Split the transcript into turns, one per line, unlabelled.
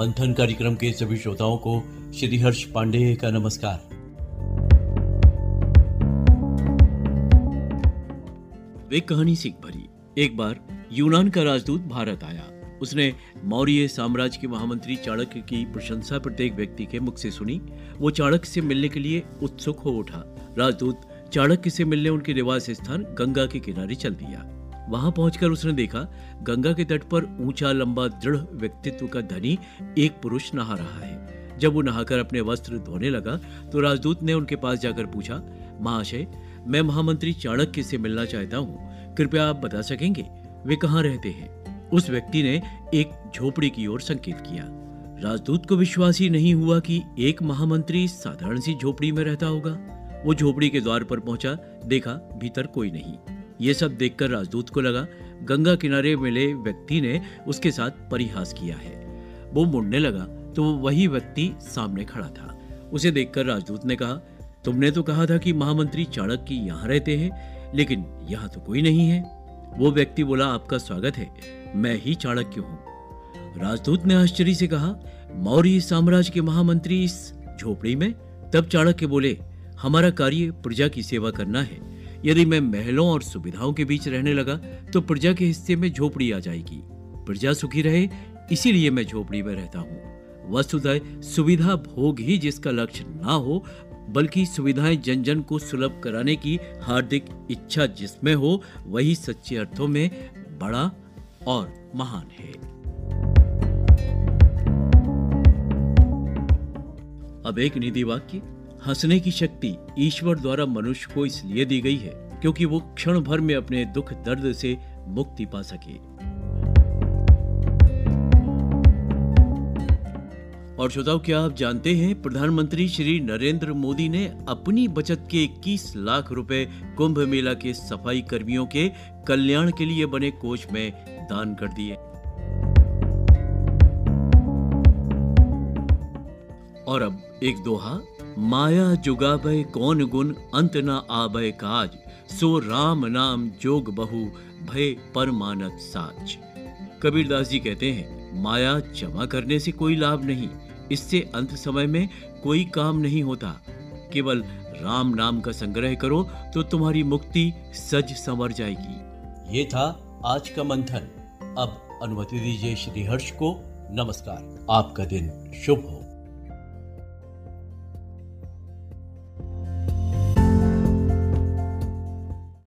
मंथन कार्यक्रम के सभी श्रोताओं को श्री हर्ष पांडे का नमस्कार। वे कहानी सीख भरी। एक बार यूनान का राजदूत भारत आया। उसने मौर्य साम्राज्य के महामंत्री चाणक्य की प्रशंसा प्रत्येक व्यक्ति के मुख से सुनी। वो चाणक्य से मिलने के लिए उत्सुक हो उठा। राजदूत चाणक्य से मिलने उनके निवास स्थान गंगा के किनारे चल दिया। वहाँ पहुंचकर उसने देखा, गंगा के तट पर ऊँचा लंबा दृढ़ व्यक्तित्व का धनी एक पुरुष नहा रहा है। जब वो नहाकर अपने वस्त्र धोने लगा तो राजदूत ने उनके पास जाकर पूछा, महाशय, मैं महामंत्री चाणक्य से मिलना चाहता हूँ। कृपया आप बता सकेंगे, वे कहाँ रहते हैं? उस व्यक्ति ने एक झोपड़ी की ओर संकेत किया। राजदूत को विश्वास ही नहीं हुआ कि एक महामंत्री साधारण सी झोपड़ी में रहता होगा। वो झोपड़ी के द्वार पर पहुँचा, देखा, भीतर कोई नहीं। ये सब देखकर राजदूत को लगा, गंगा किनारे मिले व्यक्ति ने उसके साथ परिहास किया है। वो मुड़ने लगा तो वही व्यक्ति सामने खड़ा था। उसे देखकर राजदूत ने कहा, तुमने तो कहा था कि महामंत्री चाणक्य यहाँ रहते हैं, लेकिन यहाँ तो कोई नहीं है। वो व्यक्ति बोला, आपका स्वागत है, मैं ही चाणक्य हूँ। राजदूत ने आश्चर्य से कहा, मौर्य साम्राज्य के महामंत्री इस झोपड़ी में? तब चाणक्य बोले, हमारा कार्य प्रजा की सेवा करना है यदि मैं महलों और सुविधाओं के बीच रहने लगा तो प्रजा के हिस्से में झोपड़ी आ जाएगी। प्रजा सुखी रहे, इसीलिए मैं झोपड़ी में रहता हूँ। वस्तुतः सुविधा भोग ही जिसका लक्ष्य ना हो, बल्कि सुविधाएँ जन जन को सुलभ कराने की हार्दिक इच्छा जिसमें हो, वही सच्चे अर्थों में बड़ा और महान है। अब एक निधि वाक्य। हंसने की शक्ति ईश्वर द्वारा मनुष्य को इसलिए दी गई है क्योंकि वो क्षण भर में अपने दुख दर्द से मुक्ति पा सके। और श्रोताओ, क्या आप जानते हैं, प्रधानमंत्री श्री नरेंद्र मोदी ने अपनी बचत के 21 लाख रुपए कुंभ मेला के सफ़ाई कर्मियों के कल्याण के लिए बने कोष में दान कर दिए। और अब एक दोहा। माया जुगाबय कौन गुण अंत न आबय काज? सो राम नाम जोग बहु, भय परमानत साच। कबीरदास जी कहते हैं, माया जमा करने से कोई लाभ नहीं, इससे अंत समय में कोई काम नहीं होता। केवल राम नाम का संग्रह करो तो तुम्हारी मुक्ति सज संवर जाएगी। ये था आज का मंथन। अब अनुमति दीजिए श्री हर्ष को, नमस्कार। आपका दिन शुभ हो।